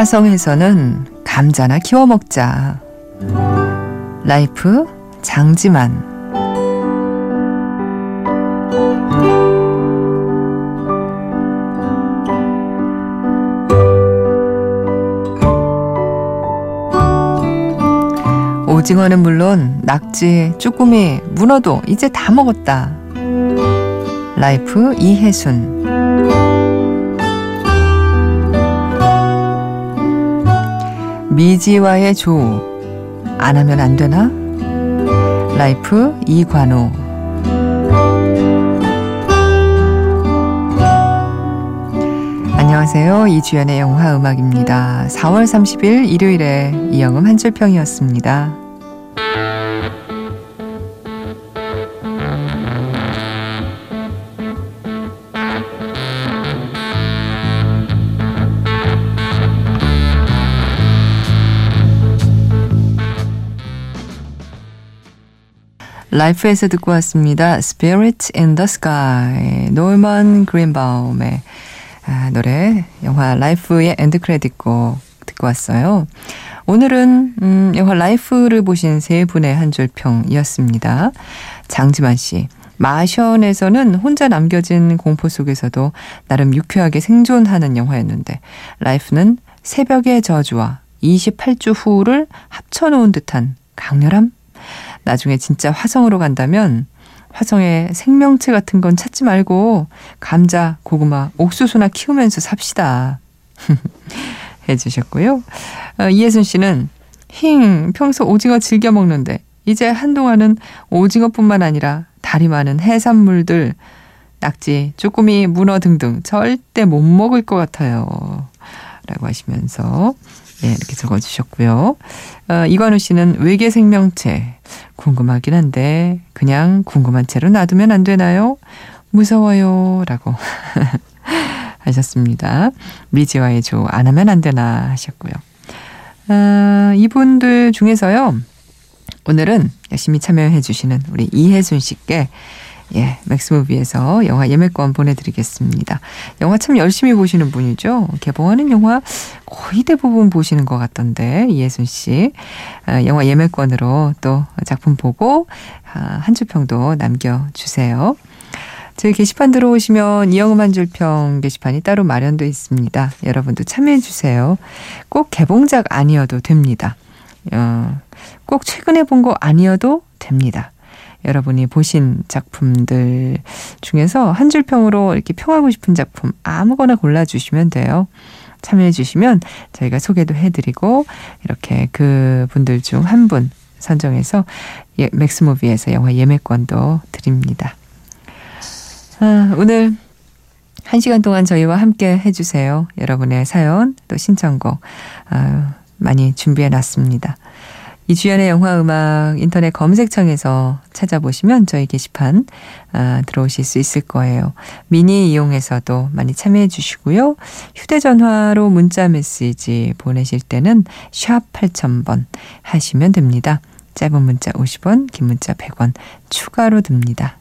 화성에서는 감자나 키워 먹자. 라이프 장지만 오징어는 물론 낙지, 쭈꾸미, 문어도 이제 다 먹었다. 라이프 이혜순 미지와의 조 안 하면 안 되나? 라이프 이관호 안녕하세요. 이주연의 영화 음악입니다. 4월 30일 일요일에 이영음 한줄평이었습니다. 라이프에서 듣고 왔습니다. Spirit in the Sky. 노먼 그린바움의 아, 노래, 영화 라이프의 end credit곡 듣고 왔어요. 오늘은 음, 영화 라이프를 보신 세 분의 한 줄 평이었습니다. 장지만 씨. 마션에서는 혼자 남겨진 공포 속에서도 나름 유쾌하게 생존하는 영화였는데 라이프는 새벽의 저주와 28주 후를 합쳐놓은 듯한 강렬함? 나중에 진짜 화성으로 간다면 화성에 생명체 같은 건 찾지 말고 감자, 고구마, 옥수수나 키우면서 삽시다. 해주셨고요. 어, 이혜순 씨는 힝 평소 오징어 즐겨 먹는데 이제 한동안은 오징어뿐만 아니라 다리 많은 해산물들 낙지, 쭈꾸미, 문어 등등 절대 못 먹을 것 같아요. 라고 하시면서 네, 이렇게 적어주셨고요. 어, 이관우 씨는 외계 생명체 궁금하긴 한데 그냥 궁금한 채로 놔두면 안 되나요? 무서워요. 라고 하셨습니다. 미지와의 조 안 하면 안 되나 하셨고요. 어, 이분들 중에서요. 오늘은 열심히 참여해 주시는 우리 이혜순 씨께 예, 맥스무비에서 영화 예매권 보내드리겠습니다. 영화 참 열심히 보시는 분이죠. 개봉하는 영화 거의 대부분 보시는 것 같던데 이예순 씨 아, 영화 예매권으로 또 작품 보고 아, 한 줄평도 남겨주세요. 저희 게시판 들어오시면 이영음 한 줄평 게시판이 따로 마련되어 있습니다. 여러분도 참여해 주세요. 꼭 개봉작 아니어도 됩니다. 어, 꼭 최근에 본 거 아니어도 됩니다. 여러분이 보신 작품들 중에서 한 줄평으로 이렇게 평하고 싶은 작품 아무거나 골라주시면 돼요. 참여해 주시면 저희가 소개도 해드리고 이렇게 그 분들 중 한 분 선정해서 예, 맥스무비에서 영화 예매권도 드립니다. 아, 오늘 한 시간 동안 저희와 함께 해주세요. 여러분의 사연 또 신청곡 아, 많이 준비해 놨습니다. 이주연의 영화 음악 인터넷 검색창에서 찾아보시면 저희 게시판 아, 들어오실 수 있을 거예요. 미니 이용해서도 많이 참여해 주시고요. 휴대전화로 문자 메시지 보내실 때는 샵 8000번 하시면 됩니다. 짧은 문자 50원, 긴 문자 100원 추가로 듭니다.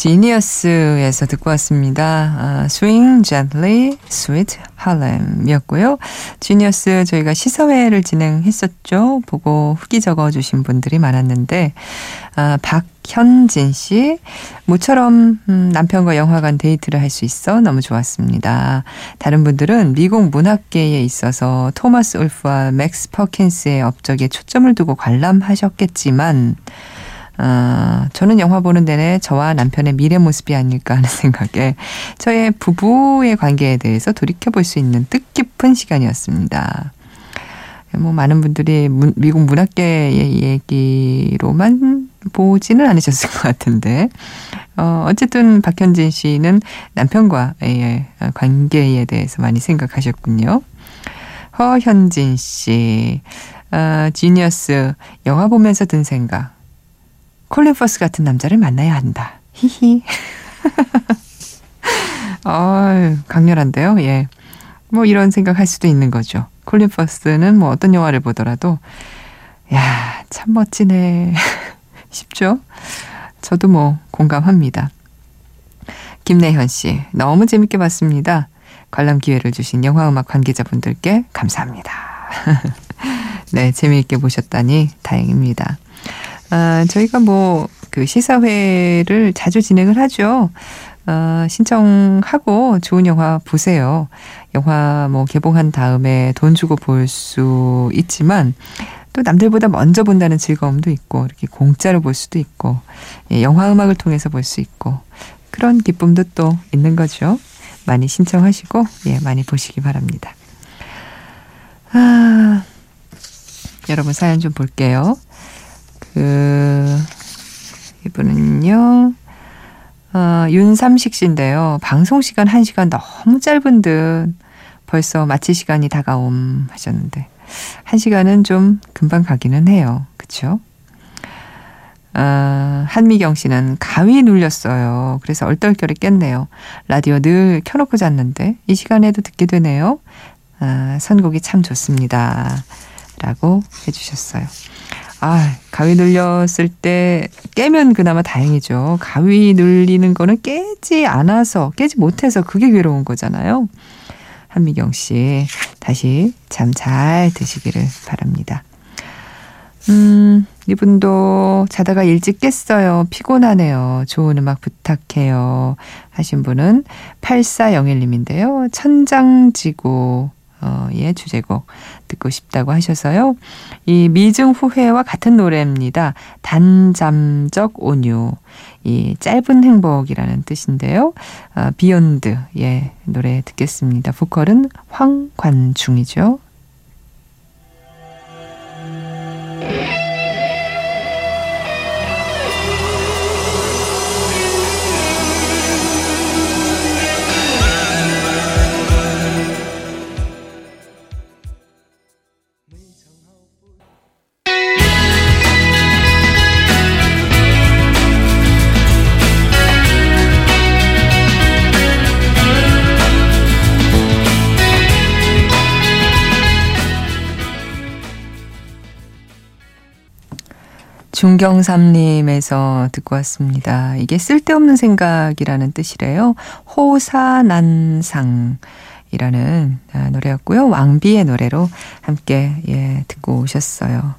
지니어스에서 듣고 왔습니다. 아, Swing Gently, Sweet Harlem이었고요. 지니어스 저희가 시사회를 진행했었죠. 보고 후기 적어주신 분들이 많았는데 아, 박현진 씨 모처럼 음, 남편과 영화관 데이트를 할 수 있어 너무 좋았습니다. 다른 분들은 미국 문학계에 있어서 토마스 울프와 맥스 퍼킨스의 업적에 초점을 두고 관람하셨겠지만 어, 저는 영화 보는 내내 저와 남편의 미래 모습이 아닐까 하는 생각에 저의 부부의 관계에 대해서 돌이켜볼 수 있는 뜻깊은 시간이었습니다. 뭐 많은 분들이 문, 미국 문학계의 얘기로만 보지는 않으셨을 것 같은데 어, 어쨌든 박현진 씨는 남편과의 관계에 대해서 많이 생각하셨군요. 허현진 씨, 어, 지니어스 영화 보면서 든 생각. 콜린 퍼스 같은 남자를 만나야 한다. 히히. 아 강렬한데요. 예. 뭐 이런 생각할 수도 있는 거죠. 콜린 퍼스는 뭐 어떤 영화를 보더라도 야, 참 멋지네. 싶죠? 저도 뭐 공감합니다. 김내현 씨, 너무 재밌게 봤습니다. 관람 기회를 주신 영화음악 관계자분들께 감사합니다. 네, 재미있게 보셨다니 다행입니다. 아, 저희가 뭐, 그 시사회를 자주 진행을 하죠. 어, 신청하고 좋은 영화 보세요. 영화 뭐 개봉한 다음에 돈 주고 볼 수 있지만 또 남들보다 먼저 본다는 즐거움도 있고 이렇게 공짜로 볼 수도 있고 예, 영화 음악을 통해서 볼 수 있고 그런 기쁨도 또 있는 거죠. 많이 신청하시고 예, 많이 보시기 바랍니다. 아, 여러분 사연 좀 볼게요. 그 이분은요. 어, 윤삼식 씨인데요. 방송 시간 1시간 너무 짧은 듯 벌써 마칠 시간이 다가옴 하셨는데 1시간은 좀 금방 가기는 해요. 그쵸? 아, 한미경 씨는 가위 눌렸어요. 그래서 얼떨결에 깼네요. 라디오 늘 켜놓고 잤는데 이 시간에도 듣게 되네요. 아, 선곡이 참 좋습니다. 라고 해주셨어요. 아, 가위 눌렸을 때 깨면 그나마 다행이죠. 가위 눌리는 거는 깨지 않아서, 깨지 못해서 그게 괴로운 거잖아요. 한미경 씨, 다시 잠 잘 드시기를 바랍니다. 음, 이분도 자다가 일찍 깼어요. 피곤하네요. 좋은 음악 부탁해요. 하신 분은 8401님인데요. 천장지고 어, 예, 주제곡 듣고 싶다고 하셔서요. 이 미증 후회와 같은 노래입니다. 단잠적 온유. 이 짧은 행복이라는 뜻인데요. 아, 비욘드. 예, 노래 듣겠습니다. 보컬은 황관중이죠. 중경삼님에서 듣고 왔습니다. 이게 쓸데없는 생각이라는 뜻이래요. 호사난상. 이라는 아, 노래였고요. 왕비의 노래로 함께 예, 듣고 오셨어요.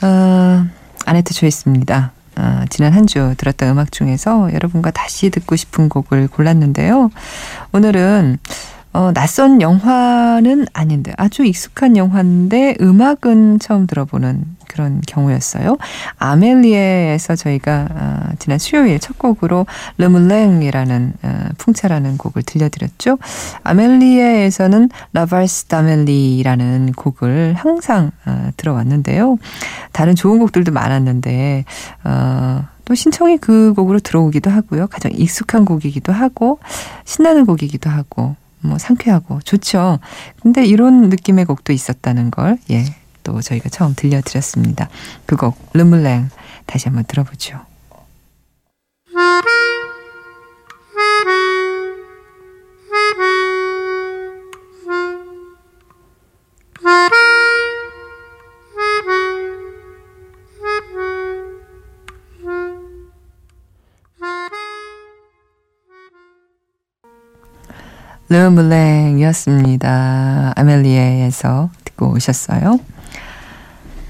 어, 아네트 초이스입니다. 어, 지난 한 주 들었던 음악 중에서 여러분과 다시 듣고 싶은 곡을 골랐는데요. 오늘은 어, 낯선 영화는 아닌데 아주 익숙한 영화인데 음악은 처음 들어보는 그런 경우였어요. 아멜리에에서 저희가 어, 지난 수요일 첫 곡으로 르물랭이라는 어, 풍차라는 곡을 들려드렸죠. 아멜리에에서는 라발스 다멜리라는 곡을 항상 어, 들어왔는데요. 다른 좋은 곡들도 많았는데 어, 또 신청이 그 곡으로 들어오기도 하고요. 가장 익숙한 곡이기도 하고 신나는 곡이기도 하고 뭐 상쾌하고 좋죠. 근데 이런 느낌의 곡도 있었다는 걸, 예, 또 저희가 처음 들려드렸습니다. 그 곡, 르물랭. 다시 한번 들어보죠. 르물랭이었습니다. 아멜리에에서 듣고 오셨어요.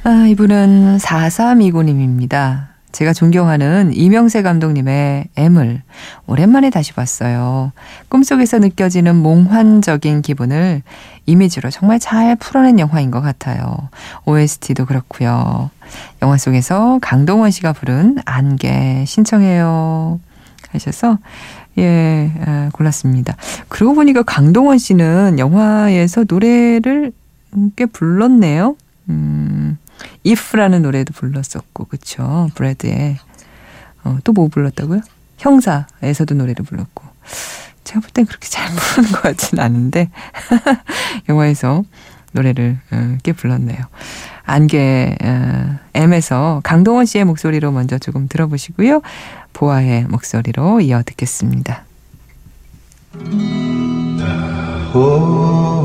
아, 이분은 4329님입니다. 제가 존경하는 이명세 감독님의 M을 오랜만에 다시 봤어요. 꿈속에서 느껴지는 몽환적인 기분을 이미지로 정말 잘 풀어낸 영화인 것 같아요. OST도 그렇고요. 영화 속에서 강동원 씨가 부른 안개 신청해요. 하셔서 예, 아, 골랐습니다. 그러고 보니까 강동원 씨는 영화에서 노래를 꽤 불렀네요. 음, if라는 노래도 불렀었고, 그쵸. 브래드의. 어, 또 뭐 불렀다고요? 형사에서도 노래를 불렀고. 제가 볼 땐 그렇게 잘 부르는 것 같진 않은데, 영화에서 노래를 어, 꽤 불렀네요. 안개 어, M에서 강동원 씨의 목소리로 먼저 조금 들어보시고요. 보아의 목소리로 이어 듣겠습니다. 오.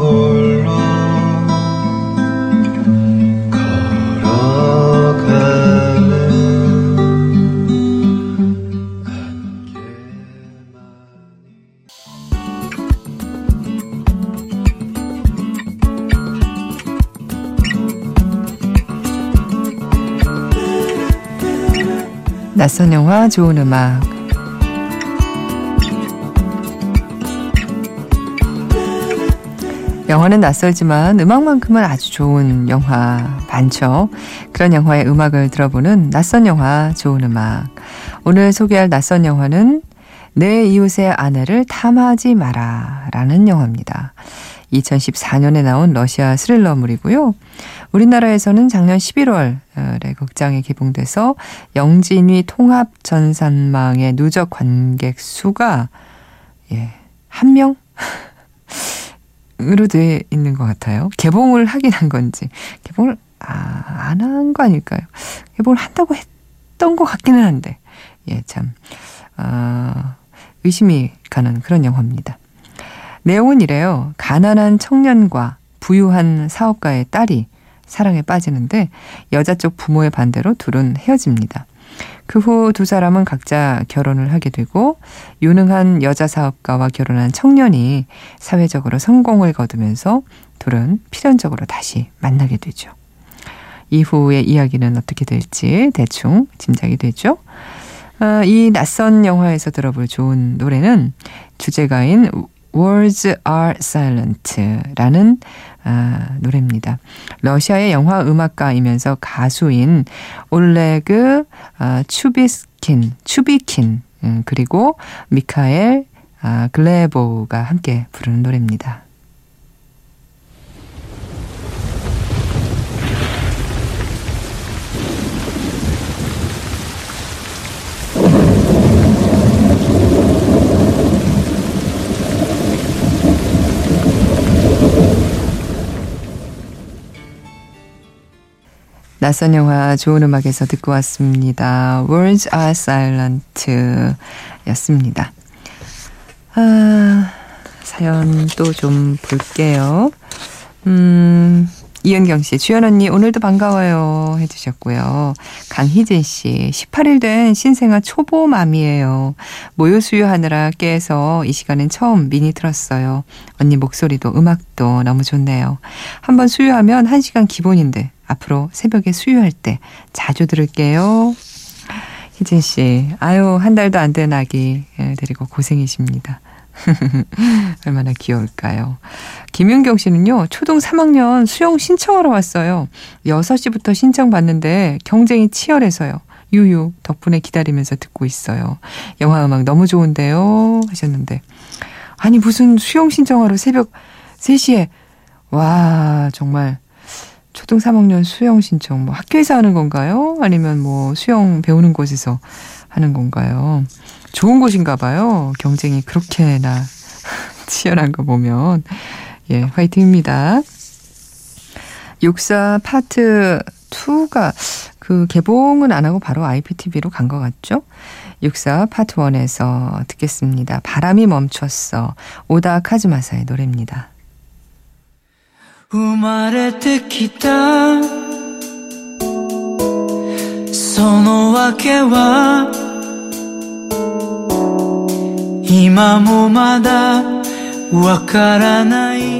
낯선 영화 좋은 음악 영화는 낯설지만 음악만큼은 아주 좋은 영화 많죠. 그런 영화의 음악을 들어보는 낯선 영화 좋은 음악. 오늘 소개할 낯선 영화는 내 이웃의 아내를 탐하지 마라 라는 영화입니다. 2014년에 나온 러시아 스릴러물이고요. 우리나라에서는 작년 11월에 극장에 개봉돼서 영진위 통합 전산망의 누적 관객 수가 예, 한 명? 으로 돼 있는 것 같아요. 개봉을 하긴 한 건지. 개봉을, 아, 안 한 거 아닐까요? 개봉을 한다고 했던 것 같기는 한데. 예, 참, 아, 의심이 가는 그런 영화입니다. 내용은 이래요. 가난한 청년과 부유한 사업가의 딸이 사랑에 빠지는데 여자 쪽 부모의 반대로 둘은 헤어집니다. 그 후 두 사람은 각자 결혼을 하게 되고 유능한 여자 사업가와 결혼한 청년이 사회적으로 성공을 거두면서 둘은 필연적으로 다시 만나게 되죠. 이후의 이야기는 어떻게 될지 대충 짐작이 되죠. 아, 이 낯선 영화에서 들어볼 좋은 노래는 주제가인 Words Are Silent라는 아, 노래입니다. 러시아의 영화 음악가이면서 가수인 올레그 아, 추비스킨, 추비킨 음, 그리고 미카엘 아, 글레보가 함께 부르는 노래입니다. 낯선 영화 좋은 음악에서 듣고 왔습니다. Words are silent 였습니다. 아, 사연 또 좀 볼게요. 음, 이은경 씨, 주연 언니, 오늘도 반가워요. 해주셨고요. 강희진 씨, 18일 된 신생아 초보맘이에요. 모유 수유하느라 깨서 이 시간엔 처음 미니 틀었어요. 언니 목소리도 음악도 너무 좋네요. 한번 수유하면 1시간 기본인데, 앞으로 새벽에 수유할 때 자주 들을게요. 희진 씨, 아유, 한 달도 안 된 아기 예, 데리고 고생이십니다. 얼마나 귀여울까요? 김윤경 씨는요, 초등 3학년 수영 신청하러 왔어요. 6시부터 신청 받는데 경쟁이 치열해서요. 유유, 덕분에 기다리면서 듣고 있어요. 영화 음악 너무 좋은데요. 하셨는데. 아니, 무슨 수영 신청하러 새벽 3시에. 와, 정말 초등 3학년 수영 신청 뭐 학교에서 하는 건가요? 아니면 뭐 수영 배우는 곳에서 하는 건가요? 좋은 곳인가 봐요. 경쟁이 그렇게나 치열한 거 보면. 예, 화이팅입니다. 육사 파트 2가 그 개봉은 안 하고 바로 IPTV로 간 것 같죠? 육사 파트 1에서 듣겠습니다. 바람이 멈췄어. 오다 카즈마사의 노래입니다. 生まれてきた。そのわけは今もまだわからない。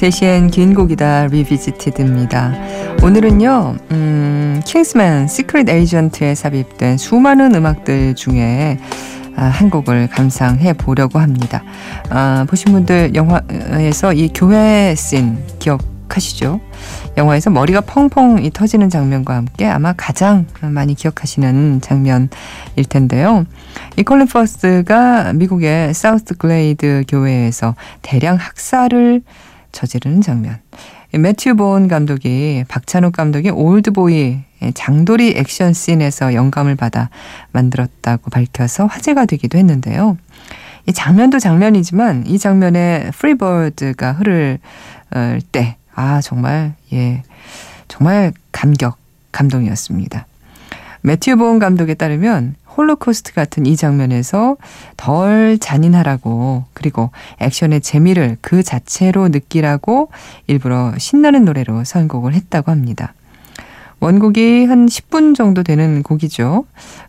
3시엔 긴 곡이다 Revisited입니다. 오늘은요. 음, 킹스맨 시크릿 에이전트에 삽입된 수많은 음악들 중에 아, 한 곡을 감상해 보려고 합니다. 아, 보신 분들 영화에서 이 교회 씬 기억하시죠? 영화에서 머리가 펑펑 터지는 장면과 함께 아마 가장 많이 기억하시는 장면일 텐데요. 이 콜린 퍼스가 미국의 사우스 글레이드 교회에서 대량 학살을 저지르는 장면. 매튜 보온 감독이 박찬욱 감독의 올드보이 장도리 액션 씬에서 영감을 받아 만들었다고 밝혀서 화제가 되기도 했는데요. 이 장면도 장면이지만 이 장면에 Free Bird가 흐를 때, 아, 정말, 예, 정말 감격, 감동이었습니다. 매튜 보온 감독에 따르면 홀로코스트 같은 이 장면에서 덜 잔인하라고 그리고 액션의 재미를 그 자체로 느끼라고 일부러 신나는 노래로 선곡을 했다고 합니다. 원곡이 한 10분 정도 되는 곡이죠.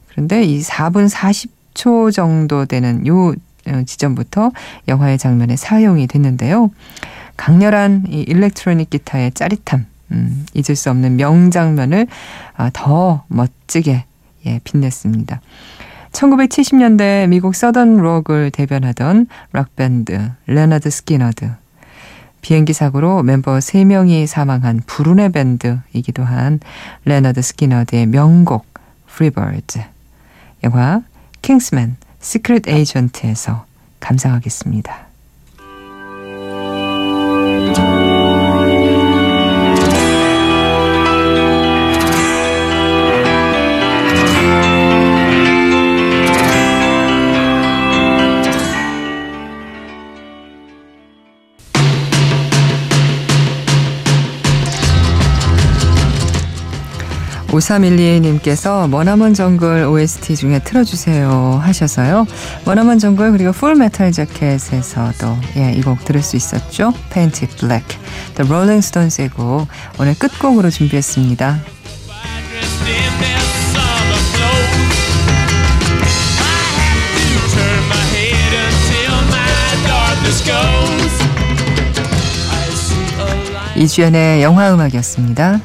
그런데 이 4분 40초 정도 되는 요 어, 지점부터 영화의 장면에 사용이 됐는데요. 강렬한 이 일렉트로닉 기타의 짜릿함, 음, 잊을 수 없는 명장면을 아, 더 멋지게 예, 빛냈습니다. 1970년대 미국 Southern rock을 대변하던 록밴드 레너드 스키너드 비행기 사고로 멤버 3명이 사망한 불운의 밴드이기도 한 레너드 스키너드의 명곡 Free Bird 영화 킹스맨 Secret Agent에서 감상하겠습니다. 오삼일리님께서 머나먼 정글 OST 중에 틀어주세요 하셔서요. 머나먼 정글 그리고 Full Metal Jacket에서도 예, 이 곡 들을 수 있었죠. Paint It Black, The Rolling Stones의 곡 오늘 끝곡으로 준비했습니다. 이주연의 영화 음악이었습니다.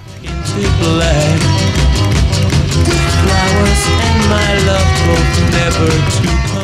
And my love both never to.